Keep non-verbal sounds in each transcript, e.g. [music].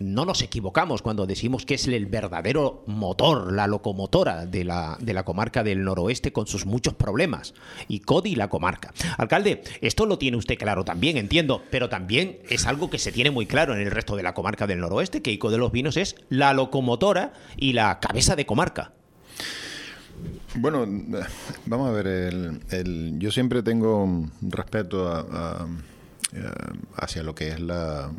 no nos equivocamos cuando decimos que es el verdadero motor, la locomotora de la, de la comarca del noroeste con sus muchos problemas. Y Codi la comarca. Alcalde, esto lo tiene usted claro también, entiendo, pero también es algo que se tiene muy claro en el resto de la comarca del noroeste, que Ico de los Vinos es la locomotora y la cabeza de comarca. Bueno, vamos a ver, el, yo siempre tengo respeto a hacia lo que es la,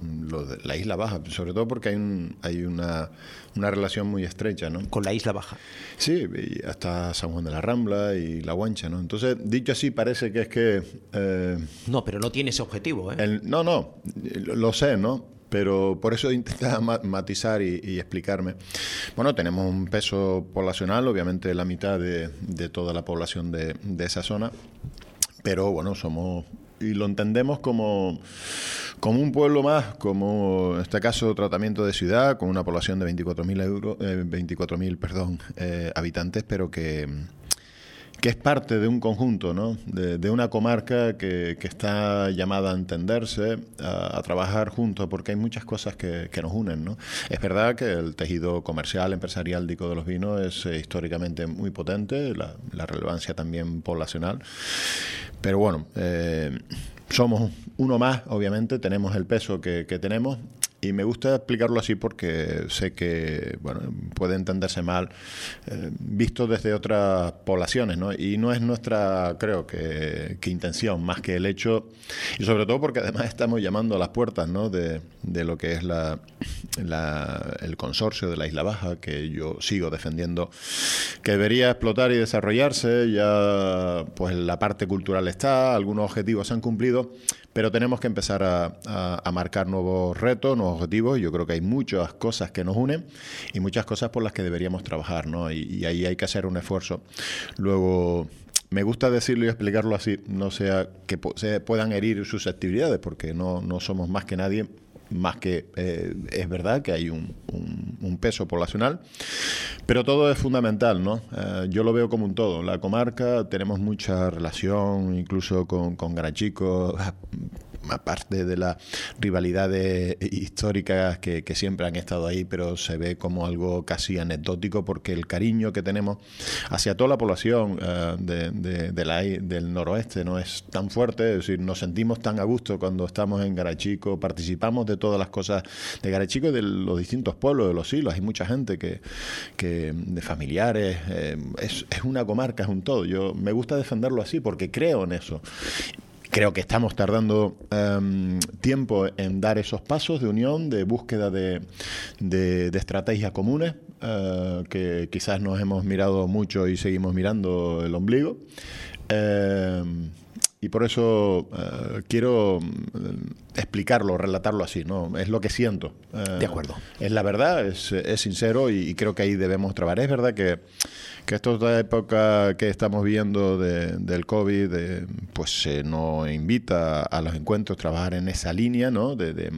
la, Isla Baja, sobre todo porque hay, un, hay una, una, relación muy estrecha, ¿no? Con la Isla Baja. Sí, hasta San Juan de la Rambla y La Guancha, ¿no? Entonces, dicho así, parece que es que... Eh, no, pero no tiene ese objetivo, ¿eh? no, no, lo sé, ¿no? pero por eso intentaba matizar y, explicarme. Bueno, tenemos un peso poblacional, obviamente la mitad de, de toda la población de, de, esa zona, pero bueno, somos y lo entendemos como, como un pueblo más, como en este caso tratamiento de ciudad, con una población de 24.000 euros, eh, perdón, eh, habitantes, pero que que es parte de un conjunto, ¿no? de, una comarca que, está llamada a entenderse, a, trabajar juntos, porque hay muchas cosas que, nos unen. ¿no? Es verdad que el tejido comercial, empresarial de los Vinos es eh, históricamente muy potente, la, relevancia también poblacional, pero bueno, eh, somos uno más, obviamente, tenemos el peso que, que tenemos y me gusta explicarlo así porque sé que bueno, puede entenderse mal eh, visto desde otras poblaciones, ¿no? Y no es nuestra, creo que, intención, más que el hecho, y sobre todo porque además estamos llamando a las puertas ¿no? de, de lo que es la, la, el consorcio de la Isla Baja, que yo sigo defendiendo que debería explotar y desarrollarse. Ya pues la parte cultural está, algunos objetivos se han cumplido, pero tenemos que empezar a, a, marcar nuevos retos, nuevos objetivos. Yo creo que hay muchas cosas que nos unen y muchas cosas por las que deberíamos trabajar, ¿no? Y, ahí hay que hacer un esfuerzo. Luego, me gusta decirlo y explicarlo así, no sea que se puedan herir susceptibilidades, porque no, no somos más que nadie más que eh, es verdad que hay un, peso poblacional, pero todo es fundamental, ¿no? Eh, yo lo veo como un todo. La comarca tenemos mucha relación, incluso con, con Garachico, aparte de las rivalidades históricas que, siempre han estado ahí, pero se ve como algo casi anecdótico porque el cariño que tenemos hacia toda la población eh, del noroeste no es tan fuerte, es decir, nos sentimos tan a gusto cuando estamos en Garachico, participamos de todas las cosas de Garachico y de los distintos pueblos de los siglos, hay mucha gente que, que de familiares, eh, es, es una comarca, es un todo, yo me gusta defenderlo así porque creo en eso Creo que estamos tardando em, tiempo en dar esos pasos de unión, de búsqueda de, de, estrategias comunes, eh, que quizás nos hemos mirado mucho y seguimos mirando el ombligo. Em, y por eso eh, quiero explicarlo, relatarlo así, ¿no? Es lo que siento. Eh, de acuerdo. Es la verdad, es, es sincero y, y, creo que ahí debemos trabajar. Es verdad que que esta época que estamos viendo del COVID, pues se nos invita a los encuentros a trabajar en esa línea, ¿no? De,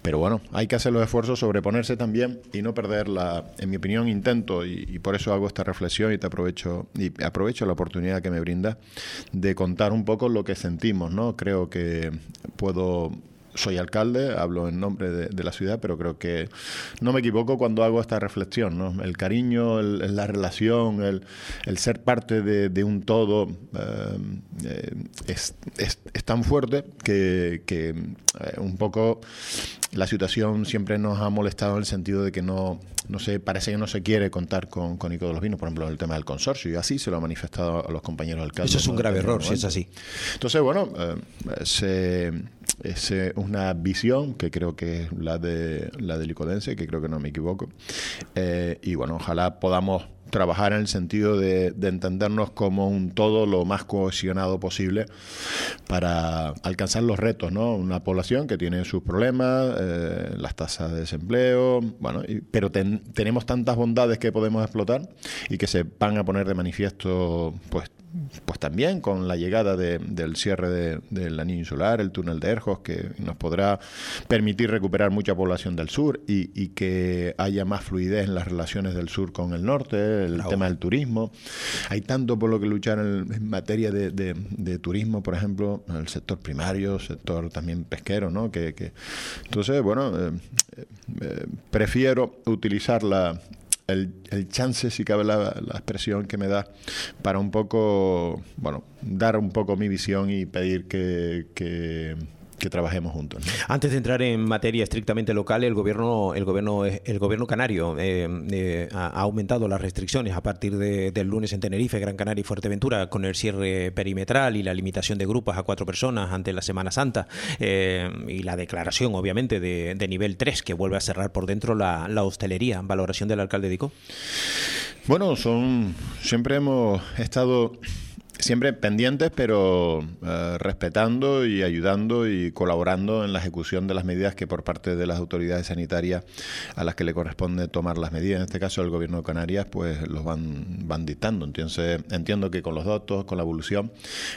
pero bueno, hay que hacer los esfuerzos, sobreponerse también y no perder la, en mi opinión, intento, y, por eso hago esta reflexión y te aprovecho, y aprovecho la oportunidad que me brinda de contar un poco lo que sentimos, ¿no? Creo que puedo pero soy alcalde, hablo en nombre de, la ciudad, pero creo que no me equivoco cuando hago esta reflexión. ¿no? El cariño, la relación, el, ser parte de, un todo eh, eh, es, tan fuerte que, que eh, un poco la situación siempre nos ha molestado en el sentido de que no, no sé, parece que no se quiere contar con, con Ico de los Vinos, por ejemplo, en el tema del consorcio, y así se lo ha manifestado a los compañeros alcaldes. Eso es un grave error, si es así. Entonces, bueno, se es eh, una visión que creo que es la de la que creo que no me equivoco. Eh, y bueno, ojalá podamos trabajar en el sentido de, entendernos como un todo lo más cohesionado posible para alcanzar los retos, ¿no? Una población que tiene sus problemas, eh, las tasas de desempleo, bueno, pero tenemos tantas bondades que podemos explotar y que se van a poner de manifiesto, pues pues también con la llegada del cierre del de, anillo insular, el túnel de Erjos, que nos podrá permitir recuperar mucha población del sur y, que haya más fluidez en las relaciones del sur con el norte, el tema del turismo. Hay tanto por lo que luchar en, materia de, turismo, por ejemplo, el sector primario, sector también pesquero, ¿no? Que, entonces, bueno, eh, eh, prefiero utilizar la, el, chance, si cabe la, expresión que me da, para un poco, bueno, dar un poco mi visión y pedir que, que que trabajemos juntos. Antes de entrar en materia estrictamente local, el gobierno, el gobierno, el gobierno canario eh, eh, ha aumentado las restricciones a partir del lunes en Tenerife, Gran Canaria y Fuerteventura, con el cierre perimetral y la limitación de grupos a cuatro personas ante la Semana Santa eh, y la declaración, obviamente, de, nivel 3 que vuelve a cerrar por dentro la, la hostelería. ¿Valoración del alcalde Dico? Bueno, son siempre hemos estado siempre pendientes, pero eh, respetando y ayudando y colaborando en la ejecución de las medidas que por parte de las autoridades sanitarias a las que le corresponde tomar las medidas, en este caso el gobierno de Canarias, pues los van, van dictando. Entonces entiendo que con los datos, con la evolución,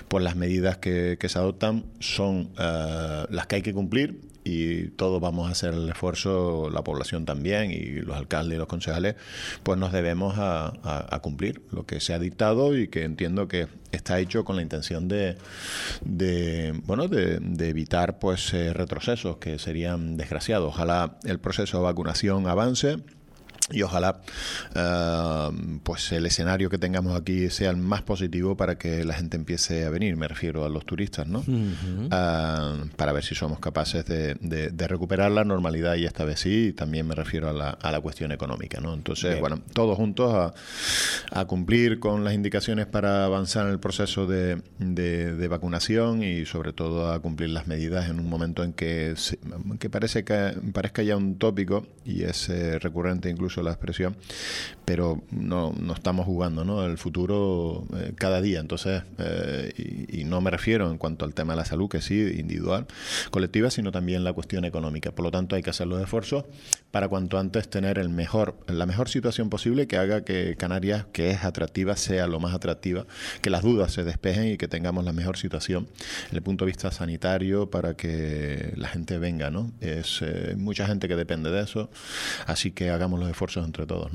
pues las medidas que, se adoptan son eh, las que hay que cumplir y todos vamos a hacer el esfuerzo, la población también y los alcaldes y los concejales, pues nos debemos a, cumplir lo que se ha dictado y que entiendo que está hecho con la intención de, de bueno, de, evitar pues eh, retrocesos que serían desgraciados. Ojalá el proceso de vacunación avance y ojalá eh, pues el escenario que tengamos aquí sea el más positivo para que la gente empiece a venir me refiero a los turistas no eh, para ver si somos capaces de, de, recuperar la normalidad y esta vez sí también me refiero a la, a la cuestión económica no entonces bueno todos juntos a, a, cumplir con las indicaciones para avanzar en el proceso de, de, vacunación y sobre todo a cumplir las medidas en un momento en que, que parece que parezca ya un tópico y es eh, recurrente incluso la expresión, pero no, no estamos jugando ¿no? el futuro eh, cada día. Entonces, eh, y, no me refiero en cuanto al tema de la salud, que sí, individual, colectiva, sino también la cuestión económica. Por lo tanto, hay que hacer los esfuerzos para cuanto antes tener el mejor, la mejor situación posible que haga que Canarias, que es atractiva, sea lo más atractiva, que las dudas se despejen y que tengamos la mejor situación desde el punto de vista sanitario para que la gente venga, ¿no? Es eh, mucha gente que depende de eso, así que hagamos los esfuerzos entre todos.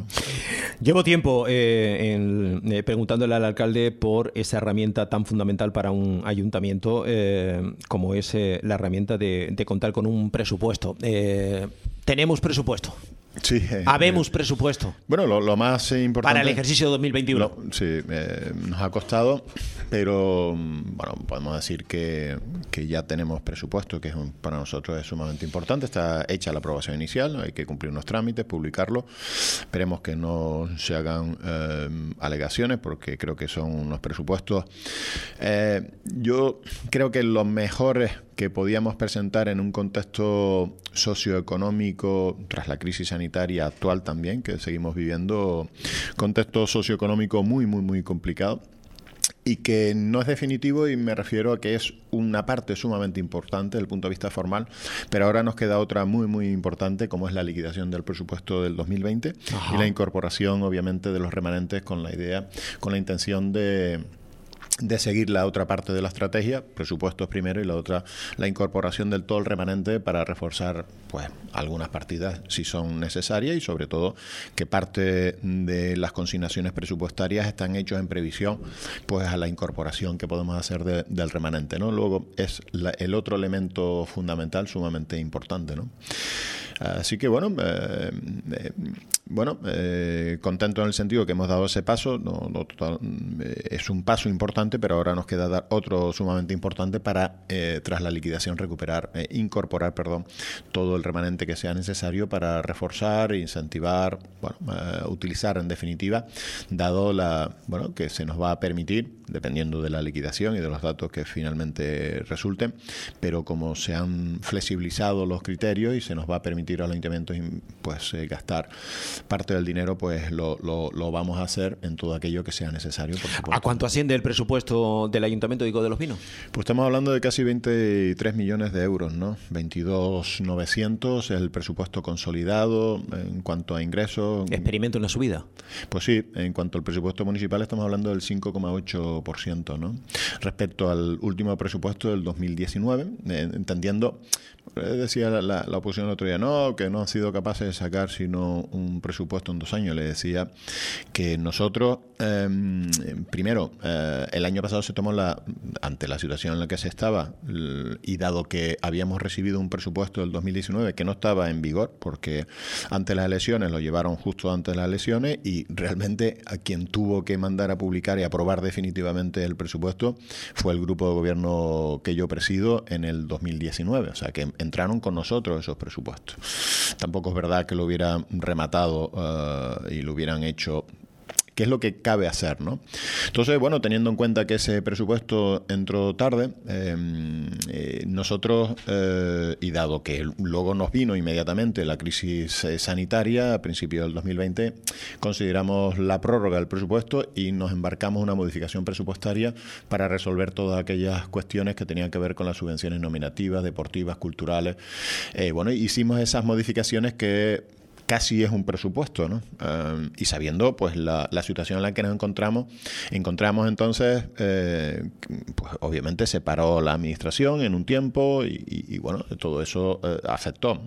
Llevo tiempo eh, eh, preguntándole al alcalde por esa herramienta tan fundamental para un ayuntamiento eh, como es la herramienta de, contar con un presupuesto. tenemos presupuesto. Sí, Habemos presupuesto. Bueno, lo, más importante. Para el ejercicio 2021. sí, nos ha costado, pero bueno, podemos decir que, que ya tenemos presupuesto, que es para nosotros es sumamente importante. Está hecha la aprobación inicial, hay que cumplir unos trámites, publicarlo. Esperemos que no se hagan eh, alegaciones, porque creo que son unos presupuestos. Eh, yo creo que los mejores que podíamos presentar en un contexto socioeconómico tras la crisis sanitaria actual también, que seguimos viviendo, contexto socioeconómico muy, muy, muy complicado y que no es definitivo y me refiero a que es una parte sumamente importante desde el punto de vista formal, pero ahora nos queda otra muy muy importante como es la liquidación del presupuesto del 2020 y la incorporación obviamente de los remanentes con la idea, con la intención de de seguir la otra parte de la estrategia, presupuestos primero y la otra la incorporación del todo el remanente para reforzar pues algunas partidas si son necesarias y sobre todo que parte de las consignaciones presupuestarias están hechos en previsión pues a la incorporación que podemos hacer del remanente, ¿no? Luego es el otro elemento fundamental sumamente importante, ¿no? Así que bueno, eh, eh, bueno, eh, contento en el sentido que hemos dado ese paso. No, es un paso importante, pero ahora nos queda dar otro sumamente importante para, tras la liquidación, recuperar, incorporar, perdón, todo el remanente que sea necesario para reforzar, incentivar, bueno, utilizar en definitiva, dado la, bueno, que se nos va a permitir, dependiendo de la liquidación y de los datos que finalmente resulten, pero como se han flexibilizado los criterios y se nos va a permitir a los ayuntamientos pues eh, gastar parte del dinero pues lo, lo, vamos a hacer en todo aquello que sea necesario. ¿A cuánto asciende el presupuesto del Ayuntamiento de Ico de los Vinos? Pues estamos hablando de casi 23 millones de euros, ¿no? 22.900 es el presupuesto consolidado en cuanto a ingresos. ¿Experimento una subida? Pues sí, en cuanto al presupuesto municipal estamos hablando del 5,8%, ¿no? Respecto al último presupuesto del 2019, eh, entendiendo, eh, decía la, oposición el otro día, no, que no han sido capaces de sacar sino un presupuesto en dos años. Le decía que nosotros, em, primero, eh, el año pasado se tomó la, ante la situación en la que se estaba, y dado que habíamos recibido un presupuesto del 2019 que no estaba en vigor, porque ante las elecciones lo llevaron justo antes de las elecciones, y realmente a quien tuvo que mandar a publicar y aprobar definitivamente el presupuesto fue el grupo de gobierno que yo presido en el 2019. O sea que entraron con nosotros esos presupuestos. Tampoco es verdad que lo hubieran rematado eh, y lo hubieran hecho qué es lo que cabe hacer, ¿no? Entonces, bueno, teniendo en cuenta que ese presupuesto entró tarde, em, eh, nosotros, eh, y dado que luego nos vino inmediatamente la crisis eh, sanitaria a principios del 2020, consideramos la prórroga del presupuesto y nos embarcamos una modificación presupuestaria para resolver todas aquellas cuestiones que tenían que ver con las subvenciones nominativas, deportivas, culturales. bueno, hicimos esas modificaciones que casi es un presupuesto, ¿no? Eh, y sabiendo pues la, situación en la que nos encontramos, encontramos entonces, eh, pues obviamente se paró la administración en un tiempo y, bueno, todo eso eh, afectó.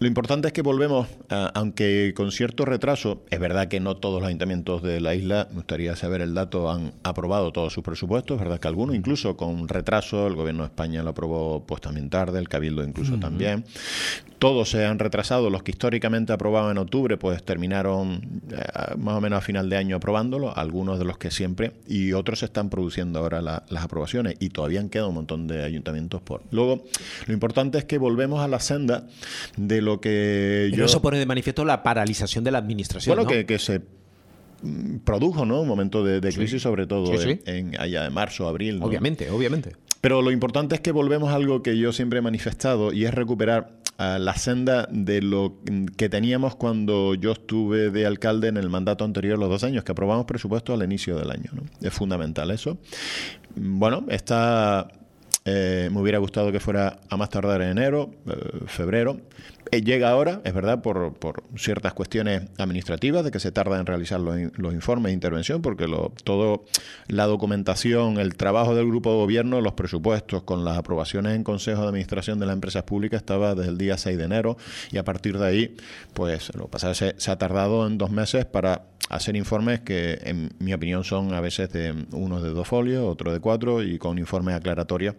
Lo importante es que volvemos, aunque con cierto retraso, es verdad que no todos los ayuntamientos de la isla, me gustaría saber el dato, han aprobado todos sus presupuestos, es verdad que algunos, incluso con retraso, el gobierno de España lo aprobó pues también tarde, el Cabildo incluso también. Todos se han retrasado, los que históricamente aprobaban en octubre, pues terminaron eh, más o menos a final de año aprobándolo, algunos de los que siempre, y otros están produciendo ahora las aprobaciones, y todavía han quedado un montón de ayuntamientos por. Luego, lo importante es que volvemos a la senda de lo que yo... eso pone de manifiesto la paralización de la administración. Bueno, que, se produjo, ¿no? Un momento de, crisis, sobre todo En, allá de marzo, abril. Obviamente, obviamente. Pero lo importante es que volvemos a algo que yo siempre he manifestado y es recuperar la senda de lo que teníamos cuando yo estuve de alcalde en el mandato anterior, los dos años, que aprobamos presupuesto al inicio del año. Es fundamental eso. Bueno, está eh, me hubiera gustado que fuera a más tardar en enero, eh, febrero. Eh, llega ahora, es verdad, por, por, ciertas cuestiones administrativas, de que se tarda en realizar los, informes de intervención, porque lo, todo la documentación, el trabajo del grupo de gobierno, los presupuestos, con las aprobaciones en Consejo de Administración de las Empresas Públicas, estaba desde el día 6 de enero y a partir de ahí, pues lo pasado se, se ha tardado en dos meses para hacer informes que, en mi opinión, son a veces de unos de dos folios, otros de cuatro, y con informes aclaratorios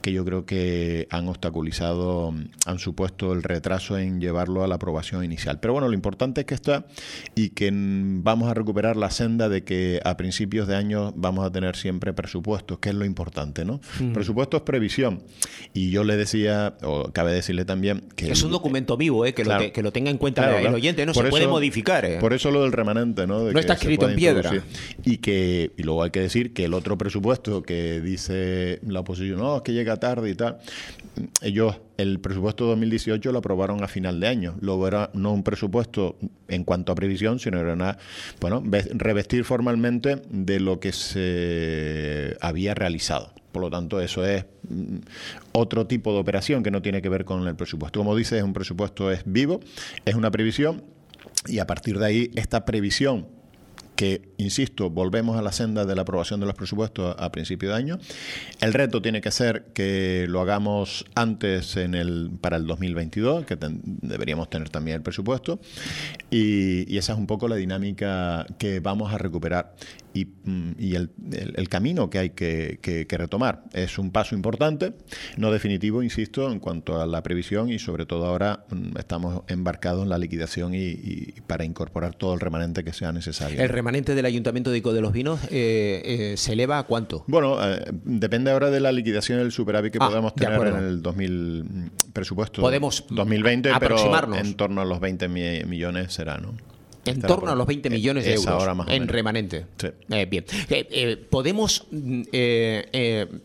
que yo creo que han obstaculizado, han supuesto el retraso en llevarlo a la aprobación inicial. Pero bueno, lo importante es que está y que vamos a recuperar la senda de que a principios de año vamos a tener siempre presupuestos, que es lo importante, ¿no? Mm. Presupuesto es previsión. Y yo le decía, o cabe decirle también que... Es un documento vivo, ¿eh? que, lo, que lo tenga en cuenta el oyente, no se puede modificar. ¿eh? Por eso lo del remanente, ¿no? no está escrito en piedra. Y que y luego hay que decir que el otro presupuesto que dice la oposición, no, es que llega tarde y tal, ellos el presupuesto 2018 lo aprobaron a final de año. Luego era no un presupuesto en cuanto a previsión, sino era una, bueno, revestir formalmente de lo que se había realizado. Por lo tanto, eso es mm, otro tipo de operación que no tiene que ver con el presupuesto. Como dices, un presupuesto es vivo, es una previsión y a partir de ahí esta previsión que, insisto, volvemos a la senda de la aprobación de los presupuestos a, principio de año. El reto tiene que ser que lo hagamos antes en el, para el 2022, que deberíamos tener también el presupuesto, y, esa es un poco la dinámica que vamos a recuperar y, mm, el, camino que hay que, retomar. Es un paso importante, no definitivo, insisto, en cuanto a la previsión y sobre todo ahora mm, estamos embarcados en la liquidación y, para incorporar todo el remanente que sea necesario remanente del Ayuntamiento de Ico de los Vinos eh, eh, se eleva a cuánto? Bueno, eh, depende ahora de la liquidación del superávit que ah, podamos tener en el 2000 presupuesto podemos 2020, pero en torno a los 20 millones será, ¿no? En torno a los 20 millones de euros ahora más o en remanente. Sí. Eh, bien. Eh, eh, ¿Podemos mm,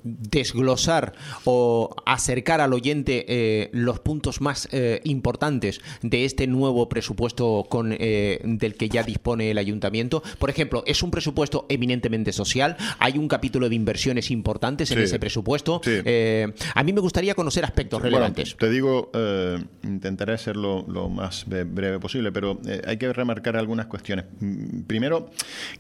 desglosar o acercar al oyente los puntos más importantes de este nuevo presupuesto con, eh, del que ya dispone el ayuntamiento? Por ejemplo, ¿es un presupuesto eminentemente social? ¿Hay un capítulo de inversiones importantes en Sí. ese presupuesto? Sí. A mí me gustaría conocer aspectos Bueno, relevantes. te digo, intentaré ser lo, lo más bre- breve posible, pero hay que remarcar algunas cuestiones. Mm, Primero,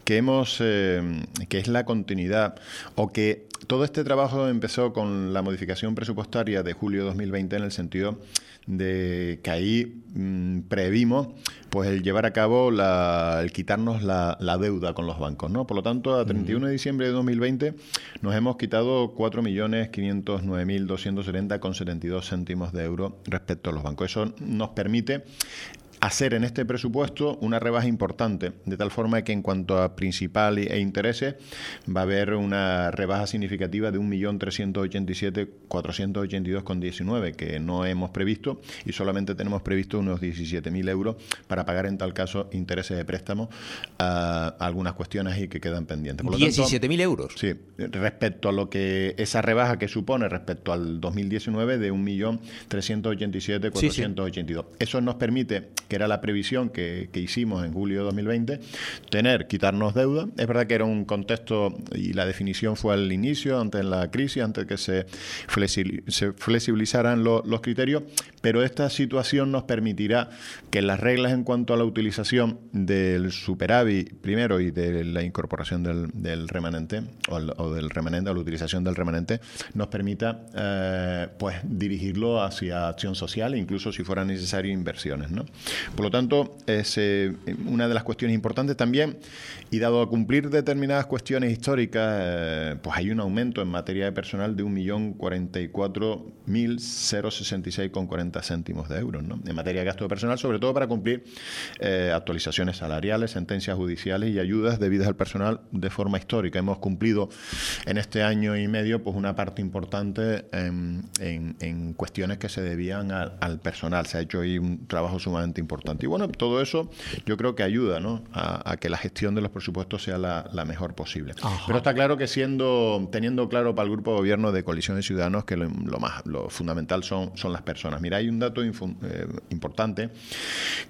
que hemos, eh, que es la continuidad, o que todo este trabajo empezó con la modificación presupuestaria de julio de 2020 en el sentido de que ahí mm, previmos pues el llevar a cabo la, el quitarnos la, la deuda con los bancos, ¿no? Por lo tanto, a 31 de diciembre de 2020 nos hemos quitado 4.509.270 con 72 céntimos de euro respecto a los bancos. Eso nos permite hacer en este presupuesto una rebaja importante, de tal forma que en cuanto a principal e intereses va a haber una rebaja significativa de 1.387.482,19 que no hemos previsto y solamente tenemos previsto unos 17.000 euros para pagar en tal caso intereses de préstamo a algunas cuestiones ahí que quedan pendientes. Por lo tanto, 17.000 euros. Sí, respecto a lo que esa rebaja que supone respecto al 2019 de 1.387.482. Eso nos permite, que era la previsión que, que hicimos en julio de 2020, tener, quitarnos deuda. Es verdad que era un contexto y la definición fue al inicio, antes de la crisis, antes que se, flexi- se flexibilizaran lo- los criterios, pero esta situación nos permitirá que las reglas en cuanto a la utilización del superávit primero y de la incorporación del, del remanente o, el- o del remanente o la utilización del remanente nos permita eh, pues dirigirlo hacia acción social incluso si fuera necesario inversiones ¿no? Por lo tanto es eh, una de las cuestiones importantes también y dado a cumplir determinadas cuestiones históricas eh, pues hay un aumento en materia de personal de 1.044.066,40 céntimos de euros ¿no? en materia de gasto de personal sobre todo para cumplir eh, actualizaciones salariales, sentencias judiciales y ayudas debidas al personal de forma histórica. Hemos cumplido en este año y medio pues una parte importante en, en- cuestiones que se debían al, al personal. Se ha hecho ahí un trabajo sumamente importante. Y bueno, todo eso yo creo que ayuda ¿no? a, a que la gestión de los presupuestos sea la, la mejor posible. Ajá. Pero está claro que siendo teniendo claro para el grupo de gobierno de coalición de ciudadanos que lo, lo más lo fundamental son, son las personas. Mira, hay un dato eh, importante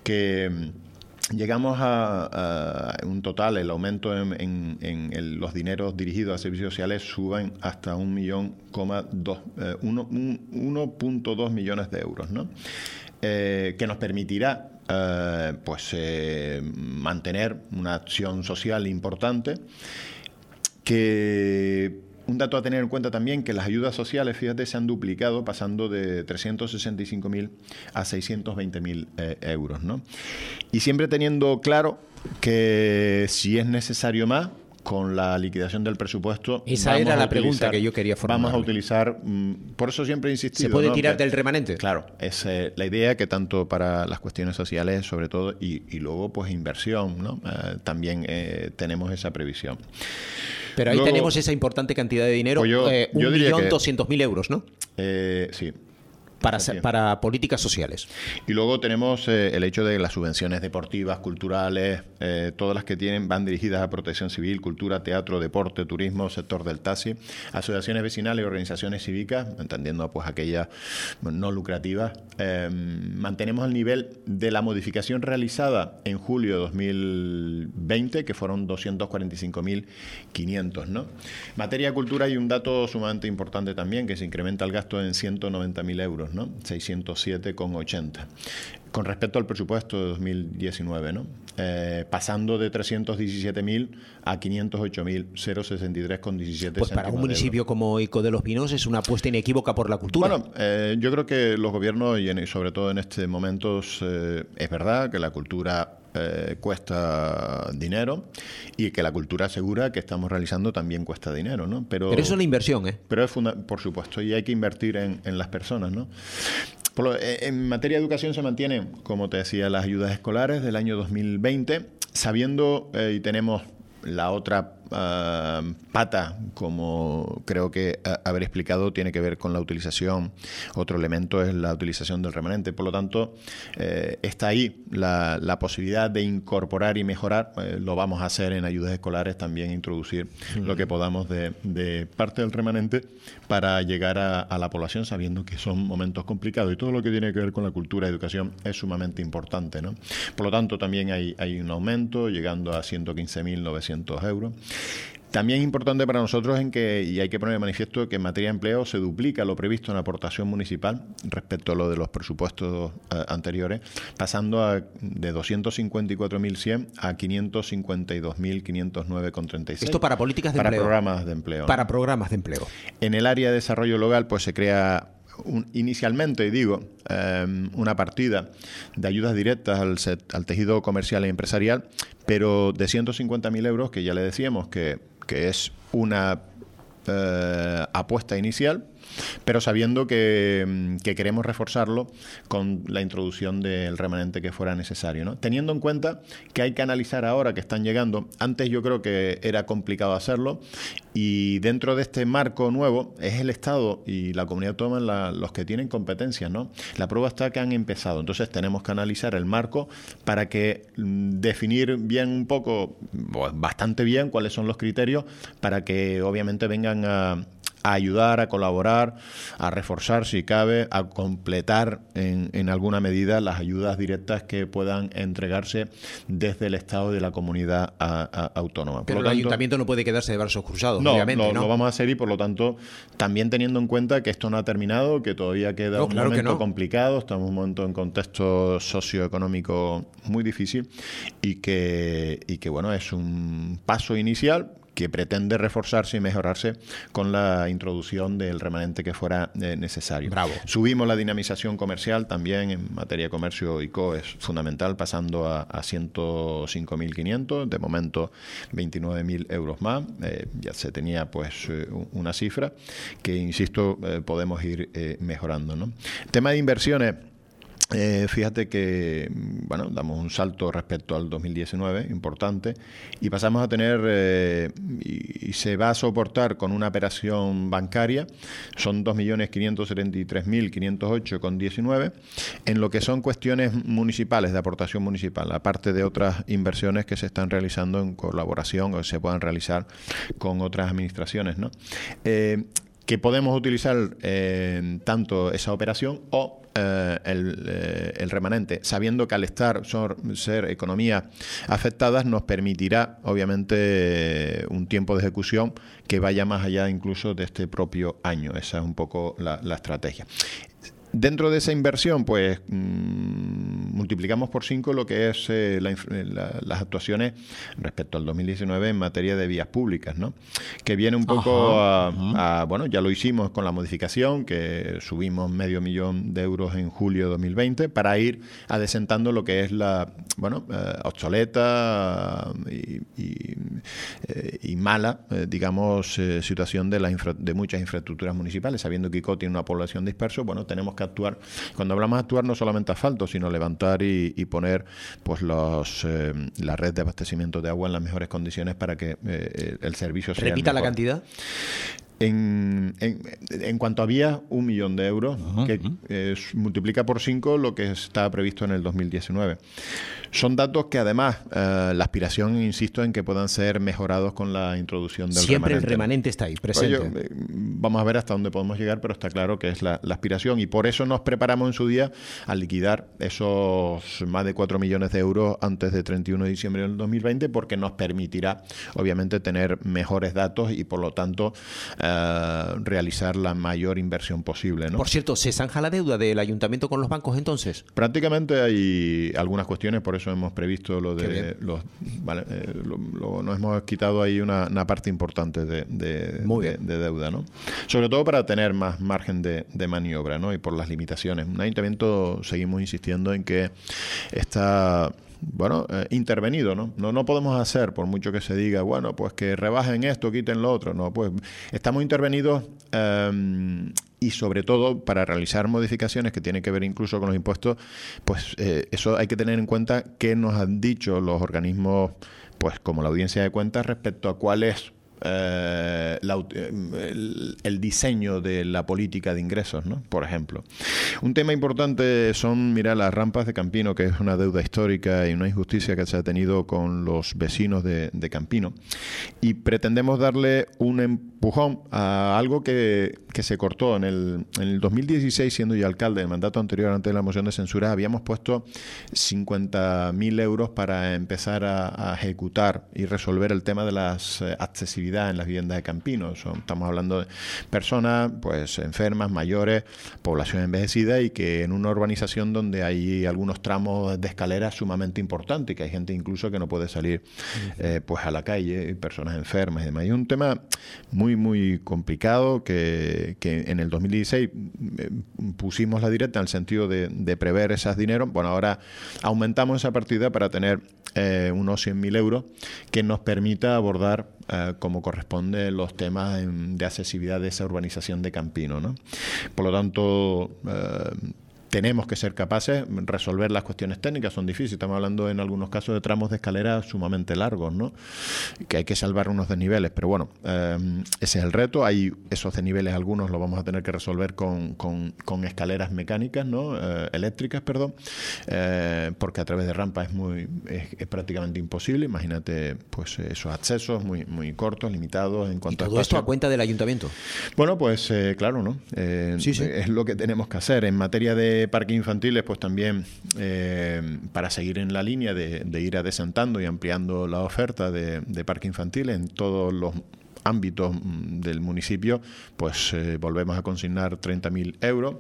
que mm, llegamos a, a un total, el aumento en, en- en el- los dineros dirigidos a servicios sociales suben hasta un millón coma dos, eh, uno- un- 1.2 millones de euros, ¿no? Eh, que nos permitirá eh, pues eh, mantener una acción social importante que un dato a tener en cuenta también que las ayudas sociales, fíjate, se han duplicado pasando de 365.000 a 620.000 eh, euros, ¿no? Y siempre teniendo claro que si es necesario más, con la liquidación del presupuesto. Esa era la pregunta que yo quería Vamos a utilizar, mm, por eso siempre he insistido. ¿Se puede ¿no? tirar Que- del remanente? Claro, es eh, la idea que tanto para las cuestiones sociales, sobre todo, y, y luego, pues, inversión, ¿no? Eh, también eh, tenemos esa previsión. Pero ahí Luego- tenemos esa importante cantidad de dinero, Pues yo- yo diría que- 1.200.000 euros, ¿no? Eh, sí. Para, para políticas sociales. Y luego tenemos eh, el hecho de las subvenciones deportivas, culturales, eh, todas las que tienen van dirigidas a protección civil, cultura, teatro, deporte, turismo, sector del taxi, asociaciones vecinales y organizaciones cívicas, entendiendo pues aquellas no lucrativas. Eh, mantenemos el nivel de la modificación realizada en julio de 2020, que fueron 245.500, ¿no? Materia de cultura hay un dato sumamente importante también, que se incrementa el gasto en 190.000 euros, ¿no? 607,80. Con respecto al presupuesto de 2019, ¿no? Eh, pasando de 317.000 a 508.063,17 Pues para un municipio como Ico de los Pinos es una apuesta inequívoca por la cultura. Bueno, eh, yo creo que los gobiernos, y en- sobre todo en este momento, eh, es verdad que la cultura eh, cuesta dinero y que la cultura segura que estamos realizando también cuesta dinero, ¿no? Pero, Pero es la inversión, ¿eh? pero es funda- por supuesto, y hay que invertir en, en las personas, ¿no? Eh, en materia de educación se mantienen, como te decía, las ayudas escolares del año 2020, sabiendo eh, y tenemos la otra uh, pata, como creo que haber explicado, tiene que ver con la utilización. Otro elemento es la utilización del remanente. Por lo tanto, eh, está ahí la, la, posibilidad de incorporar y mejorar. Eh, lo vamos a hacer en ayudas escolares, también introducir lo que podamos de, de, parte del remanente para llegar a, la población, sabiendo que son momentos complicados. Y todo lo que tiene que ver con la cultura y educación es sumamente importante. ¿no? Por lo tanto, también hay, hay un aumento, llegando a 115.900 euros. También es importante para nosotros en que, y hay que poner de manifiesto que en materia de empleo se duplica lo previsto en aportación municipal respecto a lo de los presupuestos eh, anteriores, pasando a, de 254.100 a 552.509,36. Esto para políticas de para empleo. Para programas de empleo. Para programas de empleo. En el área de desarrollo local, pues se crea inicialmente, digo, em, una partida de ayudas directas al, al, tejido comercial e empresarial, pero de 150.000 euros, que ya le decíamos que, que es una eh, apuesta inicial, pero sabiendo que, mm, que, queremos reforzarlo con la introducción del remanente que fuera necesario. Teniendo en cuenta que hay que analizar ahora que están llegando, antes yo creo que era complicado hacerlo y dentro de este marco nuevo es el Estado y la comunidad autónoma los que tienen competencias. ¿no? La prueba está que han empezado, entonces tenemos que analizar el marco para que mm, definir bien un poco, bastante bien cuáles son los criterios para que obviamente vengan a a ayudar, a colaborar, a reforzar si cabe, a completar en, en, alguna medida las ayudas directas que puedan entregarse desde el Estado de la comunidad a, a, autónoma. Pero por el tanto, ayuntamiento no puede quedarse de brazos cruzados, no, obviamente. Lo, ¿no? lo vamos a hacer y por lo tanto también teniendo en cuenta que esto no ha terminado, que todavía queda no, un claro momento no. complicado, estamos en un momento en contexto socioeconómico muy difícil y que, y que bueno, es un paso inicial que pretende reforzarse y mejorarse con la introducción del remanente que fuera eh, necesario. Bravo. Subimos la dinamización comercial también en materia de comercio ICO es fundamental, pasando a, a 105.500, de momento 29.000 euros más. Eh, ya se tenía pues eh, una cifra que, insisto, podemos ir mejorando. ¿no? Tema de inversiones. Eh, fíjate que, bueno, damos un salto respecto al 2019, importante, y pasamos a tener, eh, y, se va a soportar con una operación bancaria, son 2.573.508,19, en lo que son cuestiones municipales, de aportación municipal, aparte de otras inversiones que se están realizando en colaboración o se puedan realizar con otras administraciones, ¿no? Eh, que podemos utilizar tanto esa operación o eh, el, eh, el, remanente, sabiendo que al estar ser economías afectadas nos permitirá, obviamente, un tiempo de ejecución que vaya más allá incluso de este propio año. Esa es un poco la, la estrategia. Dentro de esa inversión, pues mmm, multiplicamos por 5 lo que es eh, la, la, las actuaciones respecto al 2019 en materia de vías públicas, ¿no? Que viene un poco a, a, bueno, ya lo hicimos con la modificación, que subimos medio millón de euros en julio de 2020 para ir adesentando lo que es la, bueno, eh, obsoleta y, y, eh, y mala, digamos, eh, situación de, la infra, de muchas infraestructuras municipales, sabiendo que ICO tiene una población dispersa, bueno, tenemos que actuar. Cuando hablamos de actuar, no solamente asfalto, sino levantar y, y poner pues los eh, la red de abastecimiento de agua en las mejores condiciones para que eh, el servicio sea. ¿Repita la cantidad? En, en, en, cuanto había un millón de euros, uh -huh. que eh, multiplica por cinco lo que está previsto en el 2019. Son datos que además eh, la aspiración, insisto, en que puedan ser mejorados con la introducción del Siempre remanente. el remanente está ahí, presente. Oye, eh, vamos a ver hasta dónde podemos llegar, pero está claro que es la, la, aspiración y por eso nos preparamos en su día a liquidar esos más de 4 millones de euros antes de 31 de diciembre del 2020 porque nos permitirá, obviamente, tener mejores datos y por lo tanto eh, realizar la mayor inversión posible. ¿no? Por cierto, ¿se zanja la deuda del ayuntamiento con los bancos entonces? Prácticamente hay algunas cuestiones, por eso hemos previsto lo de los. Vale, eh, lo, lo, nos hemos quitado ahí una, una parte importante de, de, de, de, deuda, ¿no? Sobre todo para tener más margen de, maniobra, ¿no? Y por las limitaciones. Un ayuntamiento seguimos insistiendo en que está bueno, eh, intervenido, ¿no? ¿no? No podemos hacer, por mucho que se diga, bueno, pues que rebajen esto, quiten lo otro, no, pues estamos intervenidos eh, y sobre todo para realizar modificaciones que tienen que ver incluso con los impuestos, pues eh, eso hay que tener en cuenta qué nos han dicho los organismos pues como la audiencia de cuentas respecto a cuál es eh, el, diseño de la política de ingresos, ¿no? por ejemplo. Un tema importante son, mira, las rampas de Campino, que es una deuda histórica y una injusticia que se ha tenido con los vecinos de, Campino. Y pretendemos darle un empujón a algo que, se cortó en el, en el 2016, siendo yo alcalde, el mandato anterior antes de la moción de censura, habíamos puesto 50.000 euros para empezar a, ejecutar y resolver el tema de las eh, accesibilidades en las viviendas de Campino. estamos hablando de personas pues enfermas, mayores, población envejecida y que en una urbanización donde hay algunos tramos de escalera sumamente importantes y que hay gente incluso que no puede salir eh, pues a la calle, personas enfermas y demás. Y un tema muy, muy complicado que, en el 2016 eh, pusimos la directa en el sentido de, prever esas dineros. Bueno, ahora aumentamos esa partida para tener eh, unos 100.000 euros que nos permita abordar eh, como corresponde los temas de accesibilidad de esa urbanización de Campino. ¿no? Por lo tanto, eh, tenemos que ser capaces de resolver las cuestiones técnicas, son difíciles, estamos hablando en algunos casos de tramos de escalera sumamente largos, ¿no? que hay que salvar unos desniveles, pero bueno, eh, ese es el reto, hay esos desniveles, algunos los vamos a tener que resolver con, con, escaleras mecánicas, ¿no? Eh, eléctricas, perdón, eh, porque a través de rampas es, muy, es, prácticamente imposible, imagínate pues esos accesos muy, muy cortos, limitados en cuanto ¿Y todo esto a cuenta del ayuntamiento? Bueno, pues claro, ¿no? sí, sí. Es lo que tenemos que hacer en materia de parques infantiles, pues también eh, para seguir en la línea de, ir adesentando y ampliando la oferta de, de parques infantiles en todos los ámbitos mm, del municipio, pues eh, volvemos a consignar 30.000 euros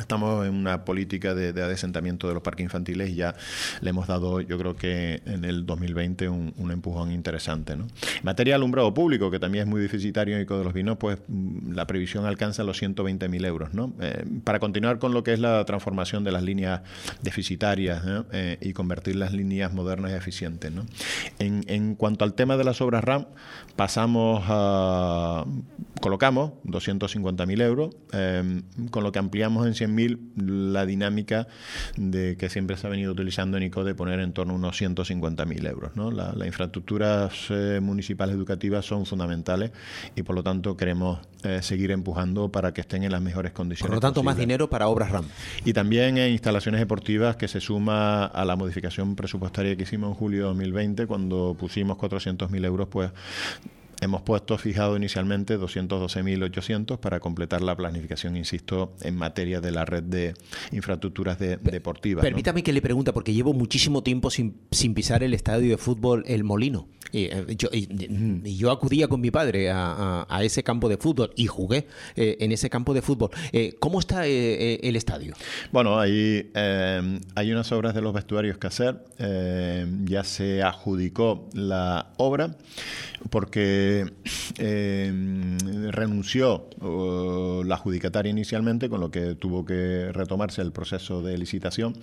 Estamos en una política de, adesentamiento de los parques infantiles y ya le hemos dado, yo creo que en el 2020, un, empujón interesante. ¿no? En materia de alumbrado público, que también es muy deficitario Ico de los Vinos, pues mm, la previsión alcanza los 120.000 euros. ¿no? Eh, para continuar con lo que es la transformación de las líneas deficitarias eh, y convertir las líneas modernas y eficientes. En, cuanto al tema de las obras RAM, pasamos a. colocamos 250.000 euros, eh, con lo que ampliamos en 100.000 la dinámica de que siempre se ha venido utilizando en ICO de poner en torno a unos 150.000 euros. ¿no? las infraestructuras eh, municipales educativas son fundamentales y por lo tanto queremos eh, seguir empujando para que estén en las mejores condiciones. Por lo tanto, más dinero para obras RAM. Y también en instalaciones deportivas que se suma a la modificación presupuestaria que hicimos en julio de 2020 cuando pusimos 400.000 euros, pues Hemos puesto fijado inicialmente 212.800 para completar la planificación, insisto, en materia de la red de infraestructuras deportivas. Permítame que le pregunte, porque llevo muchísimo tiempo sin, pisar el estadio de fútbol El Molino. Y, eh, yo, yo, acudía con mi padre a, ese campo de fútbol y jugué eh, en ese campo de fútbol. Eh, ¿Cómo está el estadio? Bueno, hay, hay unas obras de los vestuarios que hacer. ya se adjudicó la obra porque eh, renunció la adjudicataria inicialmente, con lo que tuvo que retomarse el proceso de licitación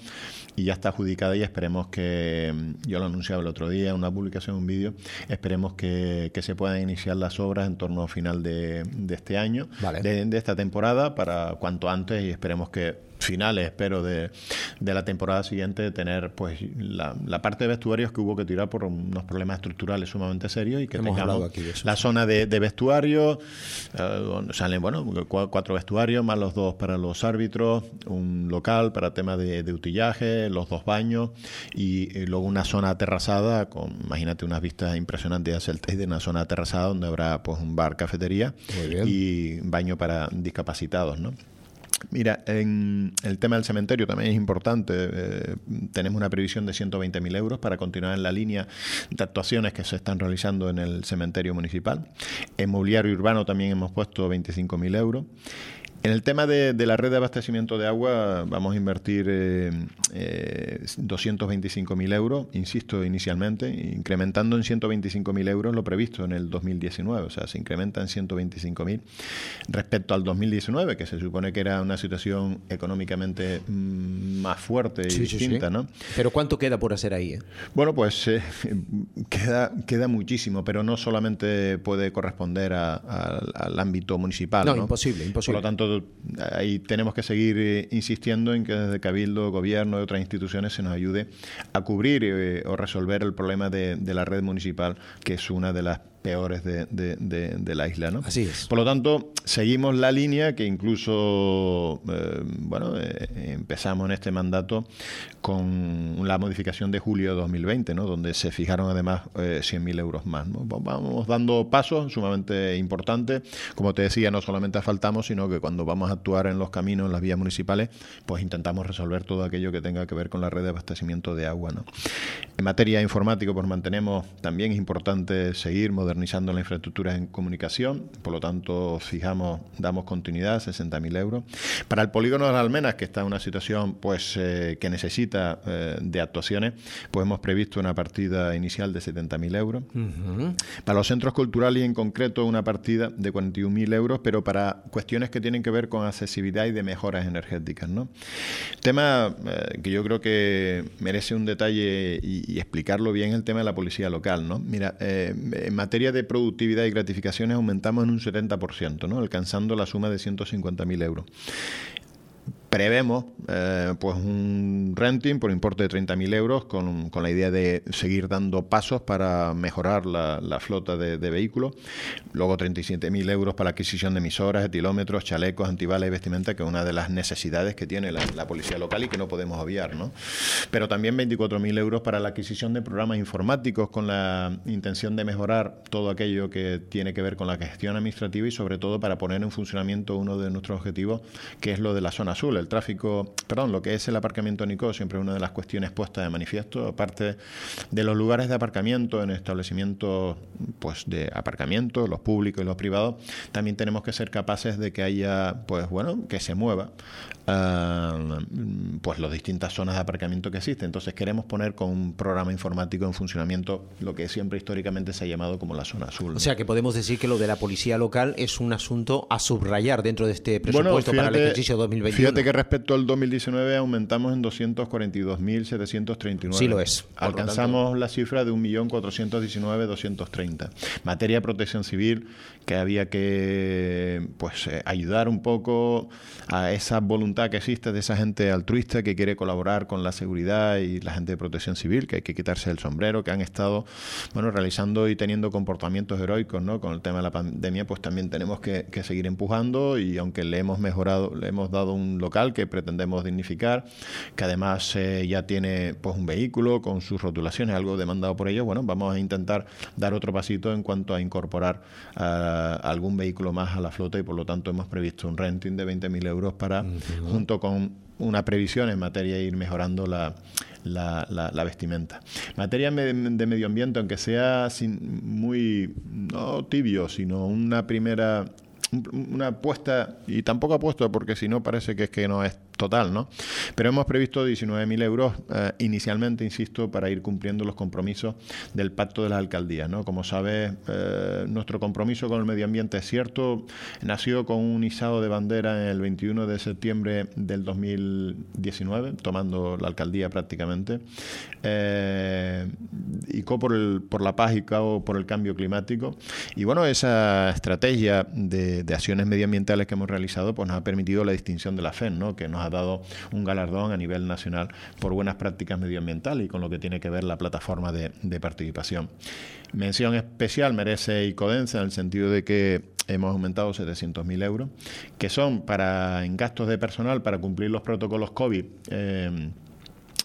y ya está adjudicada y esperemos que, yo lo anunciaba el otro día en una publicación, un vídeo, esperemos que, se puedan iniciar las obras en torno al final de, este año, de esta temporada, para cuanto antes y esperemos que finales, espero, de, de, la temporada siguiente, tener pues la, parte de vestuarios que hubo que tirar por unos problemas estructurales sumamente serios y que tengamos la zona de, de vestuario, eh, salen bueno cuatro vestuarios más los dos para los árbitros, un local para tema de, utillaje, los dos baños y, luego una zona aterrazada con, imagínate, unas vistas impresionantes hacia el de una zona aterrazada donde habrá pues un bar, cafetería y baño para discapacitados, ¿no? Mira, en el tema del cementerio también es importante. Eh, tenemos una previsión de 120.000 euros para continuar en la línea de actuaciones que se están realizando en el cementerio municipal. En mobiliario urbano también hemos puesto 25.000 euros. En el tema de, la red de abastecimiento de agua vamos a invertir eh, eh, 225.000 euros, insisto inicialmente, incrementando en 125.000 euros lo previsto en el 2019, o sea, se incrementa en 125.000 respecto al 2019, que se supone que era una situación económicamente mm, más fuerte y distinta, ¿no? Pero ¿cuánto queda por hacer ahí? Eh? Bueno, pues eh, [laughs] queda, queda muchísimo, pero no solamente puede corresponder al ámbito municipal. No, imposible, imposible. Por lo tanto, ahí tenemos que seguir eh, insistiendo en que desde Cabildo, Gobierno y otras instituciones se nos ayude a cubrir eh, o resolver el problema de la red municipal, que es una de las peores de, de, la isla. ¿no? Así es. Por lo tanto, seguimos la línea que incluso, eh, bueno, eh, empezamos en este mandato con la modificación de julio de 2020, ¿no? donde se fijaron además eh, 100.000 euros más. ¿no? Vamos dando pasos sumamente importantes. Como te decía, no solamente asfaltamos, sino que cuando vamos a actuar en los caminos, en las vías municipales, pues intentamos resolver todo aquello que tenga que ver con la red de abastecimiento de agua. ¿no? En materia informática, pues mantenemos, también es importante seguir modernizando la infraestructura en comunicación, por lo tanto, fijamos, damos continuidad, 60.000 euros. Para el polígono de las Almenas, que está en una situación pues eh, que necesita eh, de actuaciones, pues hemos previsto una partida inicial de 70.000 euros. Para los centros culturales y en concreto una partida de 41.000 euros, pero para cuestiones que tienen que ver con accesibilidad y de mejoras energéticas. ¿no? Tema eh, que yo creo que merece un detalle y, y, explicarlo bien el tema de la policía local. ¿no? Mira, en materia de productividad y gratificaciones aumentamos en un 70%, ¿no? alcanzando la suma de 150.000 euros prevemos eh, pues un renting por importe de 30.000 euros con, con, la idea de seguir dando pasos para mejorar la, flota de, vehículos. Luego 37.000 euros para la adquisición de emisoras, etilómetros, chalecos, antibalas y vestimenta, que es una de las necesidades que tiene la, la policía local y que no podemos obviar. ¿no? Pero también 24.000 euros para la adquisición de programas informáticos con la intención de mejorar todo aquello que tiene que ver con la gestión administrativa y sobre todo para poner en funcionamiento uno de nuestros objetivos, que es lo de la zona azul, el tráfico, perdón, lo que es el aparcamiento Nico, siempre una de las cuestiones puestas de manifiesto, aparte de los lugares de aparcamiento en establecimientos pues de aparcamiento, los públicos y los privados, también tenemos que ser capaces de que haya, pues bueno, que se mueva uh, pues las distintas zonas de aparcamiento que existen. Entonces queremos poner con un programa informático en funcionamiento lo que siempre históricamente se ha llamado como la zona azul. ¿no? O sea que podemos decir que lo de la policía local es un asunto a subrayar dentro de este presupuesto bueno, fíjate, para el ejercicio 2021. Fíjate que respecto al 2019 aumentamos en 242.739. Sí lo es. Alcanzamos tanto... la cifra de 1.419.230. Materia de protección civil, que había que pues eh, ayudar un poco a esa voluntad que existe de esa gente altruista que quiere colaborar con la seguridad y la gente de protección civil, que hay que quitarse el sombrero, que han estado bueno realizando y teniendo comportamientos heroicos ¿no? con el tema de la pandemia, pues también tenemos que, seguir empujando y aunque le hemos mejorado, le hemos dado un local que pretendemos dignificar, que además eh, ya tiene pues un vehículo con sus rotulaciones, algo demandado por ellos, bueno, vamos a intentar dar otro pasito en cuanto a incorporar uh, algún vehículo más a la flota y por lo tanto hemos previsto un renting de 20.000 euros para, junto con una previsión en materia de ir mejorando la, la, la, la vestimenta. En materia de medio ambiente, aunque sea sin, muy, no tibio, sino una primera una apuesta, y tampoco apuesto porque si no parece que es que no es total, ¿no? Pero hemos previsto 19.000 euros eh, inicialmente, insisto, para ir cumpliendo los compromisos del pacto de las alcaldías, ¿no? Como sabes, eh, nuestro compromiso con el medio ambiente es cierto, nació con un izado de bandera el 21 de septiembre del 2019, tomando la alcaldía prácticamente, eh, y co por, el, por la paz y por el cambio climático. Y bueno, esa estrategia de, de acciones medioambientales que hemos realizado pues nos ha permitido la distinción de la FEN, ¿no? que nos ha dado un galardón a nivel nacional por buenas prácticas medioambientales y con lo que tiene que ver la plataforma de, de participación. Mención especial merece Icodensa en el sentido de que hemos aumentado 700.000 euros, que son para en gastos de personal para cumplir los protocolos COVID. Eh,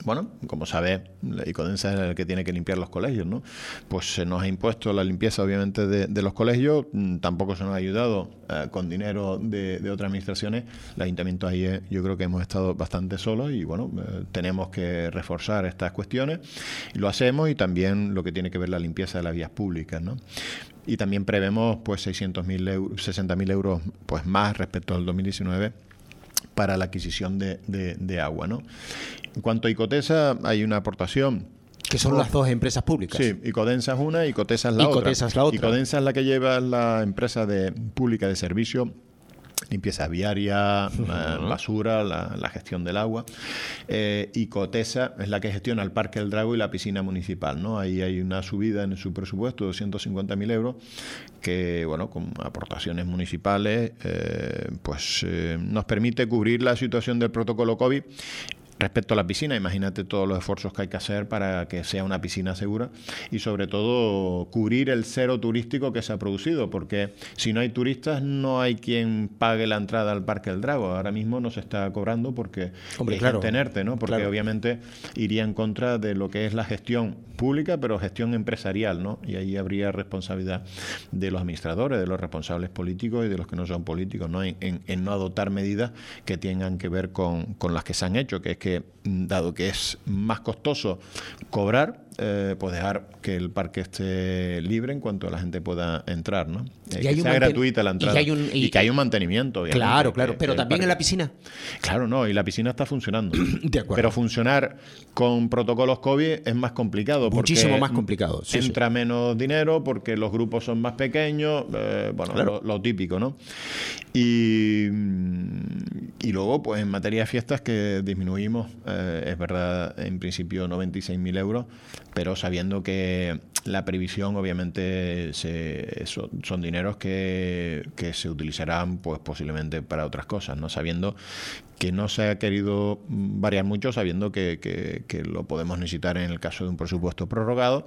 bueno, como sabes, Icodensa es el que tiene que limpiar los colegios, ¿no? Pues se nos ha impuesto la limpieza, obviamente, de, de los colegios, tampoco se nos ha ayudado eh, con dinero de, de, otras administraciones. El ayuntamiento ahí eh, yo creo que hemos estado bastante solos y, bueno, eh, tenemos que reforzar estas cuestiones y lo hacemos y también lo que tiene que ver la limpieza de las vías públicas, ¿no? Y también prevemos, pues, 600.000 euros, 60.000 euros pues, más respecto al 2019 para la adquisición de, de, de agua. ¿no? En cuanto a Icotesa, hay una aportación que son las dos empresas públicas. Sí, Icodensa es una y Icotesa es la Icotesa otra. Es la otra. Icodensa es la que lleva la empresa de, pública de servicio limpieza viaria, basura, la, gestión del agua. y Cotesa es la que gestiona el Parque del Drago y la piscina municipal. ¿no? Ahí hay una subida en su presupuesto de 250.000 euros que, bueno, con aportaciones municipales, pues nos permite cubrir la situación del protocolo COVID Respecto a la piscina, imagínate todos los esfuerzos que hay que hacer para que sea una piscina segura y sobre todo cubrir el cero turístico que se ha producido, porque si no hay turistas no hay quien pague la entrada al Parque del Drago. Ahora mismo no se está cobrando porque Hombre, claro, tenerte, ¿no? Porque obviamente iría en contra de lo que es la gestión pública, pero gestión empresarial, ¿no? Y ahí habría responsabilidad de los administradores, de los responsables políticos y de los que no son políticos, ¿no? En, no adoptar medidas que tengan que ver con, con las que se han hecho, que es que dado que es más costoso cobrar, eh, pues dejar que el parque esté libre en cuanto la gente pueda entrar, ¿no? Eh, y que sea gratuita la entrada. Y, que hay un mantenimiento, Claro, claro. pero también en la piscina. Claro, no, y la piscina está funcionando. [clears throat] de acuerdo. Pero funcionar con protocolos COVID es más complicado. Muchísimo más complicado. entra menos dinero porque los grupos son más pequeños, eh, bueno, lo, típico, ¿no? Y, y luego, pues en materia de fiestas que disminuimos, es verdad, en principio 96.000 euros, pero sabiendo que la previsión obviamente se, son, dineros que, se utilizarán pues posiblemente para otras cosas, no sabiendo que no se ha querido variar mucho, sabiendo que, que, lo podemos necesitar en el caso de un presupuesto prorrogado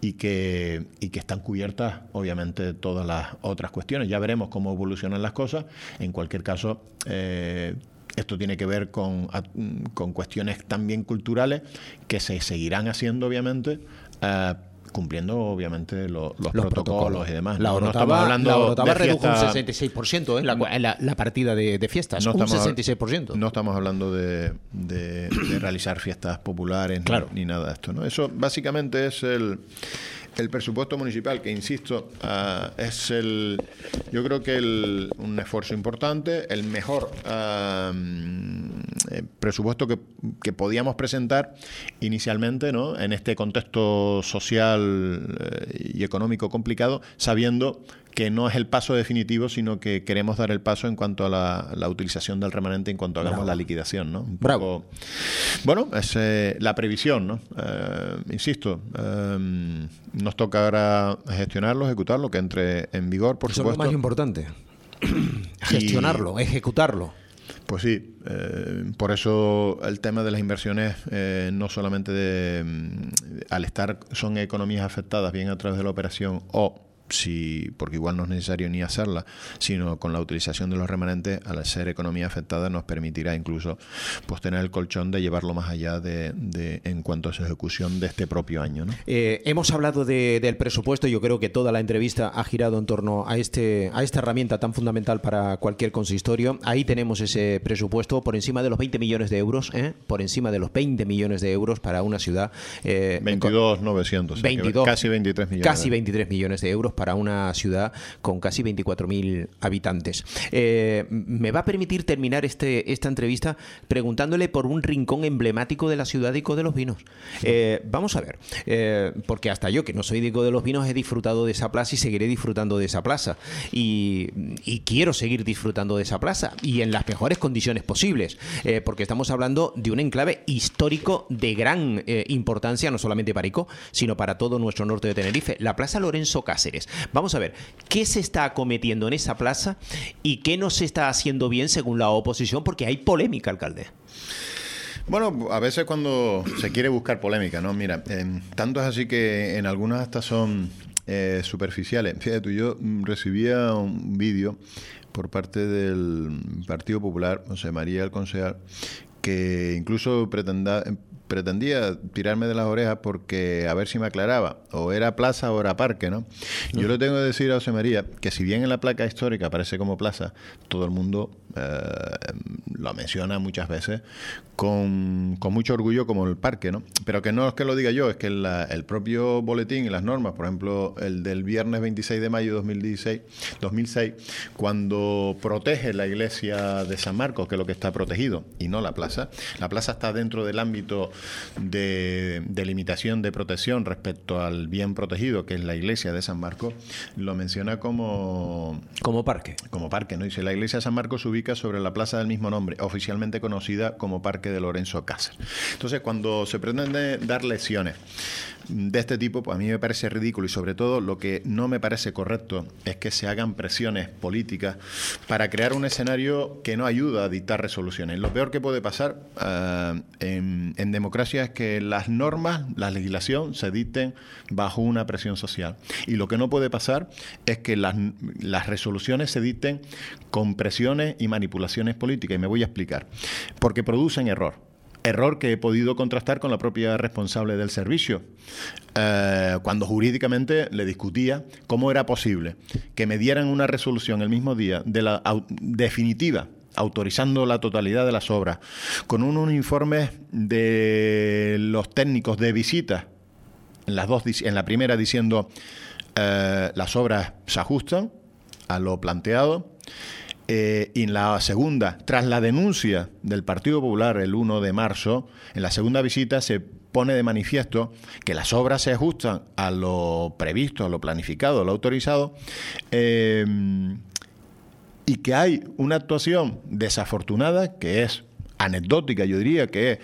y que, y que están cubiertas obviamente todas las otras cuestiones. Ya veremos cómo evolucionan las cosas. En cualquier caso, eh, esto tiene que ver con, con cuestiones también culturales que se seguirán haciendo, obviamente. Eh, cumpliendo obviamente los, protocolos, y demás. La Orotava, hablando redujo un 66% ¿eh? la, la, partida de, fiestas, no un estamos, 66%. No estamos hablando de, de, realizar fiestas populares ni, ni, nada de esto. ¿no? Eso básicamente es el, el presupuesto municipal, que insisto, ah, es el, yo creo que el, un esfuerzo importante, el mejor eh, presupuesto que, que, podíamos presentar inicialmente, ¿no? En este contexto social eh, y económico complicado, sabiendo que no es el paso definitivo, sino que queremos dar el paso en cuanto a la, utilización del remanente en cuanto hagamos la liquidación. ¿no? Bravo. bueno, es eh, la previsión, ¿no? Eh, insisto, eh, nos toca ahora gestionarlo, ejecutarlo, que entre en vigor, por supuesto. es lo más importante. Gestionarlo, ejecutarlo. Pues sí, por eso el tema de las inversiones, no solamente de, mm, al estar, son economías afectadas bien a través de la operación o si, porque igual no es necesario ni hacerla, sino con la utilización de los remanentes, al ser economía afectada, nos permitirá incluso pues, tener el colchón de llevarlo más allá de, en cuanto a su ejecución de este propio año. ¿no? Eh, hemos hablado del presupuesto, yo creo que toda la entrevista ha girado en torno a, este, a esta herramienta tan fundamental para cualquier consistorio. Ahí tenemos ese presupuesto por encima de los 20 millones de euros, ¿eh? por encima de los 20 millones de euros para una ciudad. Eh, 22,900, casi 23 millones. Casi 23 millones de euros para una ciudad con casi 24.000 habitantes. Eh, me va a permitir terminar este, esta entrevista preguntándole por un rincón emblemático de la ciudad de Ico de los Vinos. Eh, vamos a ver, eh, porque hasta yo, que no soy de Ico de los Vinos, he disfrutado de esa plaza y seguiré disfrutando de esa plaza. Y, quiero seguir disfrutando de esa plaza y en las mejores condiciones posibles, porque estamos hablando de un enclave histórico de gran importancia, no solamente para Ico, sino para todo nuestro norte de Tenerife, la Plaza Lorenzo Cáceres. Vamos a ver, ¿qué se está acometiendo en esa plaza y qué no se está haciendo bien según la oposición? Porque hay polémica, alcalde. Bueno, a veces cuando se quiere buscar polémica, ¿no? Mira, tanto es así que en algunas hasta son eh, superficiales. Fíjate, tú, yo recibía un vídeo por parte del Partido Popular, José María el concejal, que incluso pretendía, pretendía tirarme de las orejas porque a ver si me aclaraba, o era plaza o era parque, ¿no? Yo le tengo que decir a José María que si bien en la placa histórica aparece como plaza, todo el mundo eh, lo menciona muchas veces con, mucho orgullo como el parque, ¿no? Pero que no es que lo diga yo, es que el propio boletín y las normas, por ejemplo, el del viernes 26 de mayo de 2016, 2006, cuando protege la iglesia de San Marcos, que es lo que está protegido, y no la plaza, la plaza está dentro del ámbito de, de limitación de protección respecto al bien protegido, que es la iglesia de San Marcos, lo menciona como... Como parque. Como parque, ¿no? Dice, la iglesia de San Marcos se ubica sobre la plaza del mismo nombre, oficialmente conocida como Parque de Lorenzo Cáceres. Entonces, cuando se pretende dar lecciones de este tipo, pues a mí me parece ridículo y sobre todo lo que no me parece correcto es que se hagan presiones políticas para crear un escenario que no ayuda a dictar resoluciones. Lo peor que puede pasar en, en, democracia es que las normas, la legislación se dicten bajo una presión social. Y lo que no puede pasar es que las, las resoluciones se dicten con presiones y manipulaciones políticas. Y me voy a explicar. Porque producen error error que he podido contrastar con la propia responsable del servicio, eh, cuando jurídicamente le discutía cómo era posible que me dieran una resolución el mismo día de la definitiva autorizando la totalidad de las obras, con un informe de los técnicos de visita, en, las dos, en la primera diciendo eh, las obras se ajustan a lo planteado, eh, y en la segunda, tras la denuncia del Partido Popular el 1 de marzo, en la segunda visita se pone de manifiesto que las obras se ajustan a lo previsto, a lo planificado, a lo autorizado, eh, y que hay una actuación desafortunada que es anecdótica, yo diría que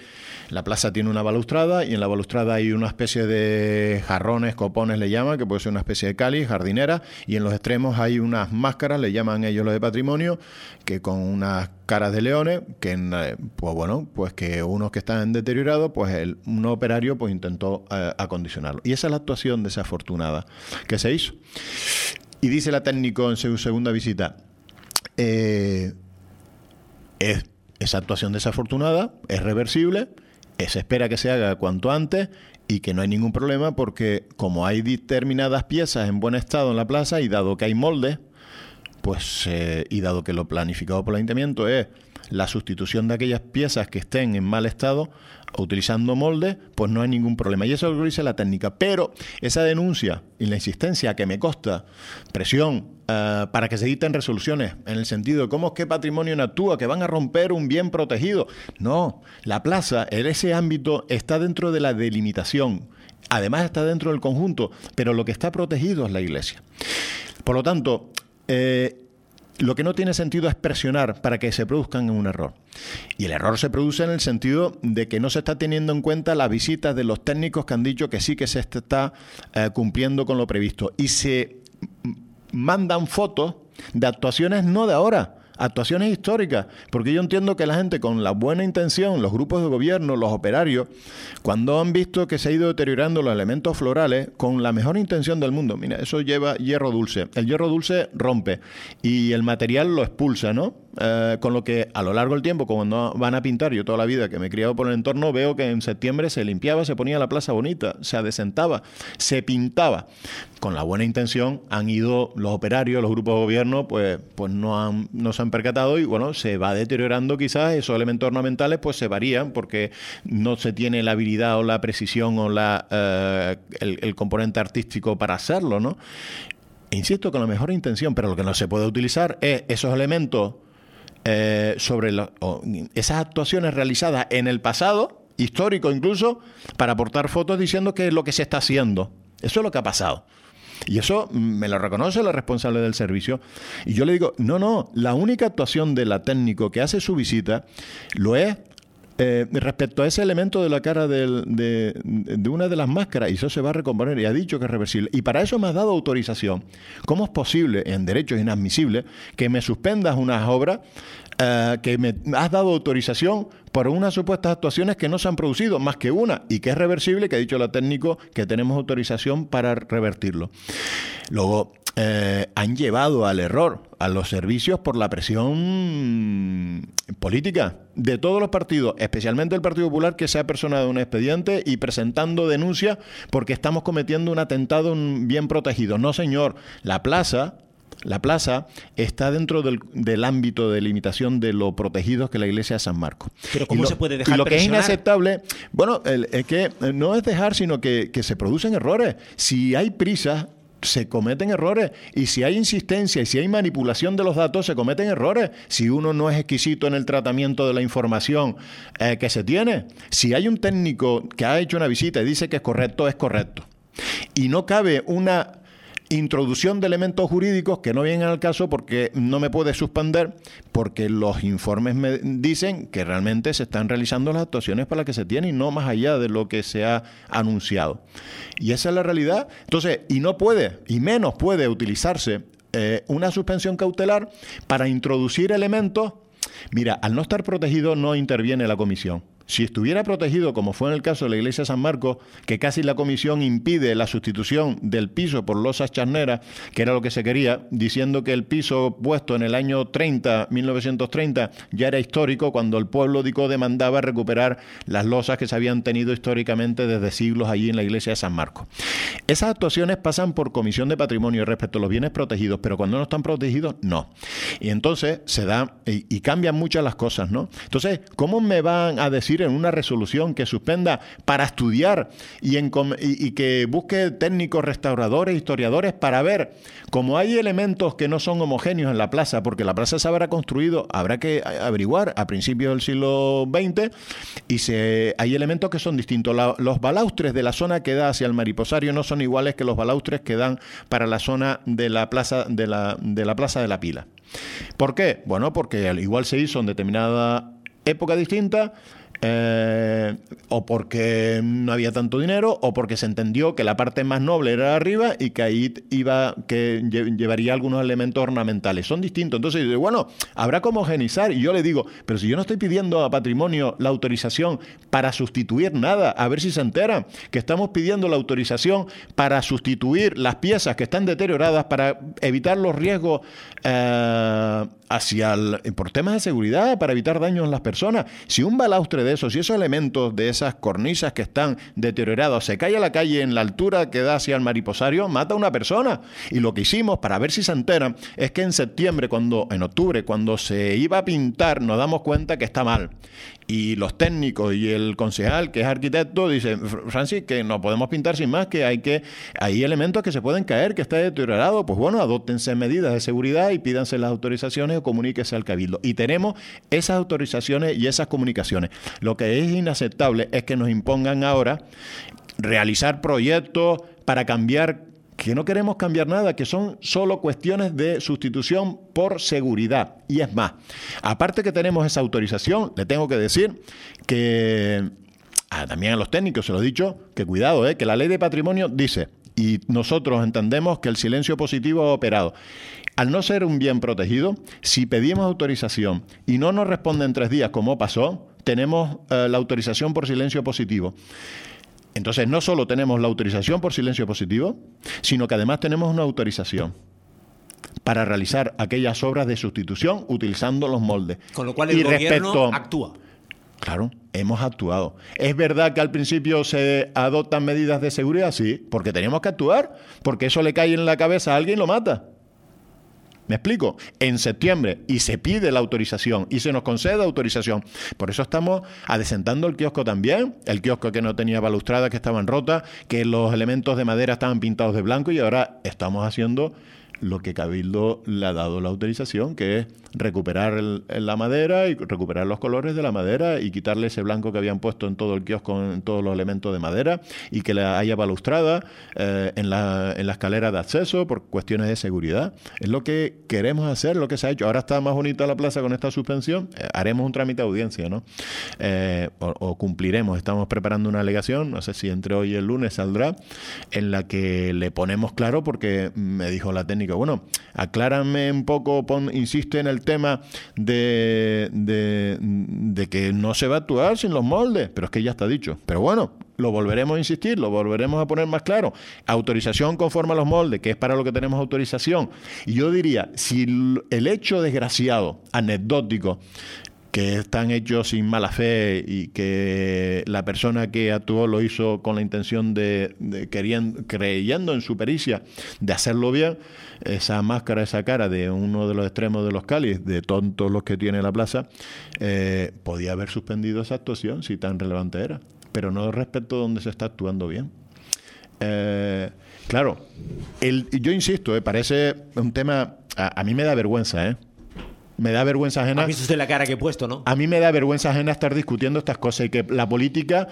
la plaza tiene una balustrada y en la balustrada hay una especie de jarrones, copones le llaman, que puede ser una especie de cáliz, jardinera, y en los extremos hay unas máscaras, le llaman ellos los de patrimonio, que con unas caras de leones, que eh, pues bueno, pues que unos que están deteriorados, pues un operario pues intentó eh, acondicionarlo. Y esa es la actuación desafortunada que se hizo. Y dice la técnico en su segunda visita, eh, es, esa actuación desafortunada es reversible se espera que se haga cuanto antes y que no hay ningún problema porque como hay determinadas piezas en buen estado en la plaza y dado que hay moldes, pues eh, y dado que lo planificado por el ayuntamiento es la sustitución de aquellas piezas que estén en mal estado, utilizando moldes, pues no hay ningún problema. Y eso es lo dice la técnica. Pero esa denuncia y la insistencia que me costa presión eh, para que se editen resoluciones en el sentido de cómo es que patrimonio actúa, que van a romper un bien protegido. No, la plaza, en ese ámbito, está dentro de la delimitación. Además está dentro del conjunto, pero lo que está protegido es la iglesia. Por lo tanto, eh, lo que no tiene sentido es presionar para que se produzcan un error. Y el error se produce en el sentido de que no se está teniendo en cuenta la visita de los técnicos que han dicho que sí que se está eh, cumpliendo con lo previsto. Y se mandan fotos de actuaciones no de ahora, actuaciones históricas, porque yo entiendo que la gente con la buena intención, los grupos de gobierno, los operarios, cuando han visto que se ha ido deteriorando los elementos florales, con la mejor intención del mundo, mira, eso lleva hierro dulce, el hierro dulce rompe y el material lo expulsa, ¿no? Eh, con lo que a lo largo del tiempo, como no van a pintar, yo toda la vida que me he criado por el entorno, veo que en septiembre se limpiaba, se ponía la plaza bonita, se adesentaba, se pintaba. Con la buena intención han ido los operarios, los grupos de gobierno, pues, pues no, han, no se han percatado y bueno, se va deteriorando quizás, esos elementos ornamentales pues se varían porque no se tiene la habilidad o la precisión o la, eh, el, el componente artístico para hacerlo, ¿no? Insisto, con la mejor intención, pero lo que no se puede utilizar es esos elementos eh, sobre esas actuaciones realizadas en el pasado, histórico incluso, para aportar fotos diciendo que es lo que se está haciendo. Eso es lo que ha pasado. Y eso me lo reconoce la responsable del servicio. Y yo le digo, no, no, la única actuación de la técnico que hace su visita lo es eh, respecto a ese elemento de la cara de, una de las máscaras, y eso se va a recomponer, y ha dicho que es reversible, y para eso me has dado autorización. ¿Cómo es posible, en derechos inadmisibles, que me suspendas unas obras, eh, que me has dado autorización por unas supuestas actuaciones que no se han producido, más que una, y que es reversible, que ha dicho la técnico que tenemos autorización para revertirlo? Luego, eh, han llevado al error a los servicios por la presión política de todos los partidos, especialmente el Partido Popular, que se ha personado un expediente y presentando denuncias porque estamos cometiendo un atentado bien protegido. No, señor, la plaza la plaza está dentro del, ámbito de limitación de lo protegido que la iglesia de San Marcos. Pero ¿cómo se puede dejar Y lo que es inaceptable, bueno, es que no es dejar, sino que, que se producen errores. Si hay prisa, se cometen errores. Y si hay insistencia y si hay manipulación de los datos, se cometen errores. Si uno no es exquisito en el tratamiento de la información eh, que se tiene. Si hay un técnico que ha hecho una visita y dice que es correcto, es correcto. Y no cabe una introducción de elementos jurídicos que no vienen al caso porque no me puede suspender, porque los informes me dicen que realmente se están realizando las actuaciones para las que se tiene y no más allá de lo que se ha anunciado. Y esa es la realidad. Entonces, y no puede, y menos puede utilizarse eh, una suspensión cautelar para introducir elementos. Mira, al no estar protegido no interviene la comisión. Si estuviera protegido, como fue en el caso de la iglesia de San Marcos, que casi la comisión impide la sustitución del piso por losas charneras, que era lo que se quería, diciendo que el piso puesto en el año 30, 1930, ya era histórico, cuando el pueblo de Icó demandaba recuperar las losas que se habían tenido históricamente desde siglos allí en la iglesia de San Marcos. Esas actuaciones pasan por comisión de patrimonio respecto a los bienes protegidos, pero cuando no están protegidos, no. Y entonces se da, y, y cambian muchas las cosas, ¿no? Entonces, ¿cómo me van a decir en una resolución que suspenda para estudiar y, que busque técnicos, restauradores, historiadores para ver cómo hay elementos que no son homogéneos en la plaza, porque la plaza se habrá construido, habrá que averiguar a principios del siglo XX y se, hay elementos que son distintos. los balaustres de la zona que da hacia el mariposario no son iguales que los balaustres que dan para la zona de la plaza de la, de la plaza de la pila. ¿Por qué? Bueno, porque igual se hizo en determinada época distinta, eh, o porque no había tanto dinero, o porque se entendió que la parte más noble era arriba y que ahí iba, que llevaría algunos elementos ornamentales. Son distintos. Entonces, bueno, habrá que homogenizar. Y yo le digo, pero si yo no estoy pidiendo a patrimonio la autorización para sustituir nada, a ver si se enteran, que estamos pidiendo la autorización para sustituir las piezas que están deterioradas, para evitar los riesgos eh, hacia el, por temas de seguridad, para evitar daños en las personas. Si un balaustre de esos y esos elementos de esas cornisas que están deteriorados se cae a la calle en la altura que da hacia el mariposario, mata a una persona. Y lo que hicimos para ver si se enteran es que en septiembre, cuando, en octubre, cuando se iba a pintar, nos damos cuenta que está mal y los técnicos y el concejal, que es arquitecto, dice, Francis, que no podemos pintar sin más, que hay que hay elementos que se pueden caer, que está deteriorado, pues bueno, adóptense medidas de seguridad y pídanse las autorizaciones comuníquese al cabildo. Y tenemos esas autorizaciones y esas comunicaciones. Lo que es inaceptable es que nos impongan ahora realizar proyectos para cambiar que no queremos cambiar nada, que son solo cuestiones de sustitución por seguridad. Y es más, aparte que tenemos esa autorización, le tengo que decir que ah, también a los técnicos se lo he dicho, que cuidado, eh, que la ley de patrimonio dice, y nosotros entendemos que el silencio positivo ha operado. Al no ser un bien protegido, si pedimos autorización y no nos responden en tres días como pasó, tenemos eh, la autorización por silencio positivo. Entonces, no solo tenemos la autorización por silencio positivo, sino que además tenemos una autorización para realizar aquellas obras de sustitución utilizando los moldes. Con lo cual el gobierno actúa. Claro, hemos actuado. ¿Es verdad que al principio se adoptan medidas de seguridad? Sí, porque tenemos que actuar, porque eso le cae en la cabeza a alguien y lo mata. ¿Me explico? En septiembre y se pide la autorización y se nos concede autorización. Por eso estamos adesentando el kiosco también, el kiosco que no tenía balustrada, que estaban rotas, que los elementos de madera estaban pintados de blanco y ahora estamos haciendo lo que Cabildo le ha dado la autorización, que es recuperar la madera y recuperar los colores de la madera y quitarle ese blanco que habían puesto en todo el kiosco, en todos los elementos de madera y que la haya balustrada eh, en, la, en la escalera de acceso por cuestiones de seguridad. Es lo que queremos hacer, lo que se ha hecho. Ahora está más bonita la plaza con esta suspensión. Eh, haremos un trámite de audiencia, ¿no? Eh, o, cumpliremos. Estamos preparando una alegación, no sé si entre hoy y el lunes saldrá, en la que le ponemos claro porque me dijo la técnica, bueno, aclárame un poco, pon, insiste en el tema de, de, que no se va a actuar sin los moldes, pero es que ya está dicho. Pero bueno, lo volveremos a insistir, lo volveremos a poner más claro. Autorización conforme a los moldes, que es para lo que tenemos autorización. Y yo diría, si el hecho desgraciado, anecdótico, que están hechos sin mala fe y que la persona que actuó lo hizo con la intención de, queriendo, creyendo en su pericia de hacerlo bien, esa máscara, esa cara de uno de los extremos de los cáliz, de tontos los que tiene la plaza, eh, podía haber suspendido esa actuación si tan relevante era, pero no respecto a donde se está actuando bien. Eh, Claro, el, yo insisto, eh, parece un tema, a, a mí me da vergüenza, ¿eh? Me da vergüenza ajena. ¿Ha visto usted la cara que he puesto, no? A mí me da vergüenza ajena estar discutiendo estas cosas y que la política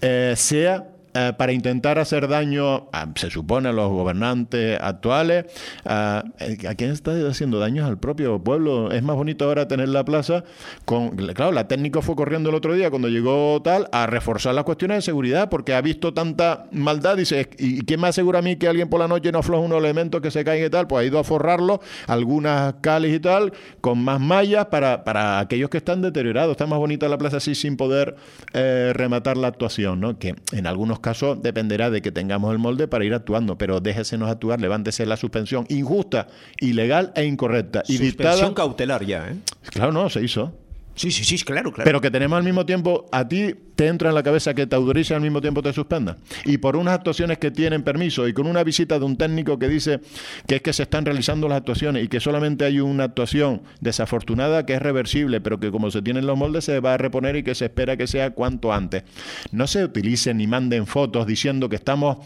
eh, sea eh, para intentar hacer daño, a, se supone, a los gobernantes actuales. A, ¿A quién está haciendo daños al propio pueblo? Es más bonito ahora tener la plaza con... Claro, la técnico fue corriendo el otro día cuando llegó tal a reforzar las cuestiones de seguridad porque ha visto tanta maldad. Dice, ¿y quién me asegura a mí que alguien por la noche no afloja unos elementos que se caigan y tal? Pues ha ido a forrarlo, algunas cales y tal, con más mallas para, para aquellos que están deteriorados. Está más bonita la plaza así sin poder eh, rematar la actuación, ¿no? Que en algunos casos dependerá de que tengamos el molde para ir actuando, pero déjesenos actuar, levántese la suspensión injusta, ilegal e incorrecta. Y Suspensión dictada, cautelar ya, ¿eh? claro, no, se hizo. Sí, sí, sí, claro, claro. Pero que tenemos al mismo tiempo, a ti te entra en la cabeza que te autorice al mismo tiempo te suspenda. Y por unas actuaciones que tienen permiso y con una visita de un técnico que dice que es que se están realizando las actuaciones y que solamente hay una actuación desafortunada que es reversible, pero que como se tienen los moldes se va a reponer y que se espera que sea cuanto antes. No se utilicen ni manden fotos diciendo que estamos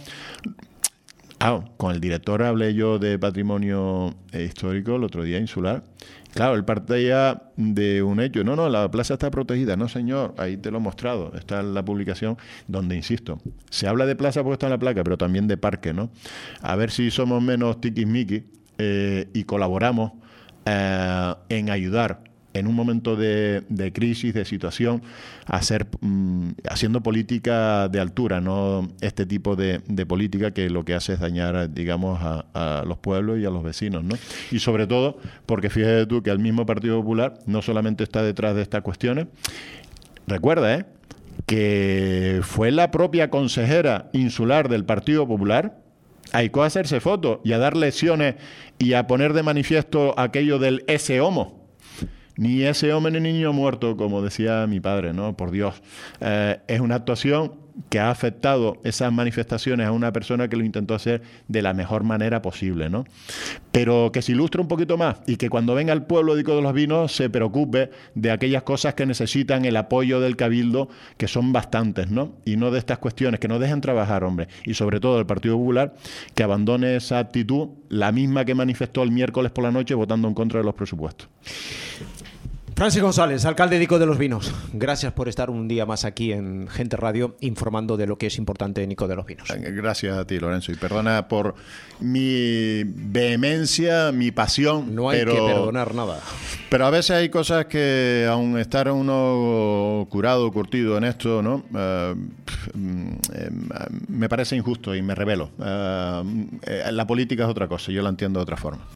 Ah, con el director hablé yo de patrimonio eh, histórico el otro día, insular. Claro, él partía de un hecho. No, no, la plaza está protegida. No, señor, ahí te lo he mostrado. Está en la publicación donde, insisto, se habla de plaza porque está en la placa, pero también de parque, ¿no? A ver si somos menos tiquismiquis eh, y colaboramos eh, en ayudar en un momento de, crisis, de situación, hacer, mm, haciendo política de altura, no este tipo de, política que lo que hace es dañar, digamos, a, a, los pueblos y a los vecinos, ¿no? Y sobre todo, porque fíjate tú que el mismo Partido Popular no solamente está detrás de estas cuestiones, recuerda, ¿eh? que fue la propia consejera insular del Partido Popular, hay que hacerse fotos y a dar lecciones y a poner de manifiesto aquello del ese homo ni ese hombre ni niño muerto, como decía mi padre, ¿no? Por Dios. Eh, es una actuación que ha afectado esas manifestaciones a una persona que lo intentó hacer de la mejor manera posible, ¿no? Pero que se ilustre un poquito más y que cuando venga el pueblo de los Vinos se preocupe de aquellas cosas que necesitan el apoyo del cabildo, que son bastantes, ¿no? Y no de estas cuestiones, que no dejen trabajar, hombre. Y sobre todo el Partido Popular, que abandone esa actitud, la misma que manifestó el miércoles por la noche votando en contra de los presupuestos. Francis González, alcalde de Nico de los Vinos. Gracias por estar un día más aquí en Gente Radio informando de lo que es importante en Nico de los Vinos. Gracias a ti, Lorenzo. Y perdona por mi vehemencia, mi pasión. No hay pero, que perdonar nada. Pero a veces hay cosas que, aun estar uno curado, curtido en esto, ¿no? Uh, me parece injusto y me revelo. Uh, la política es otra cosa, yo la entiendo de otra forma.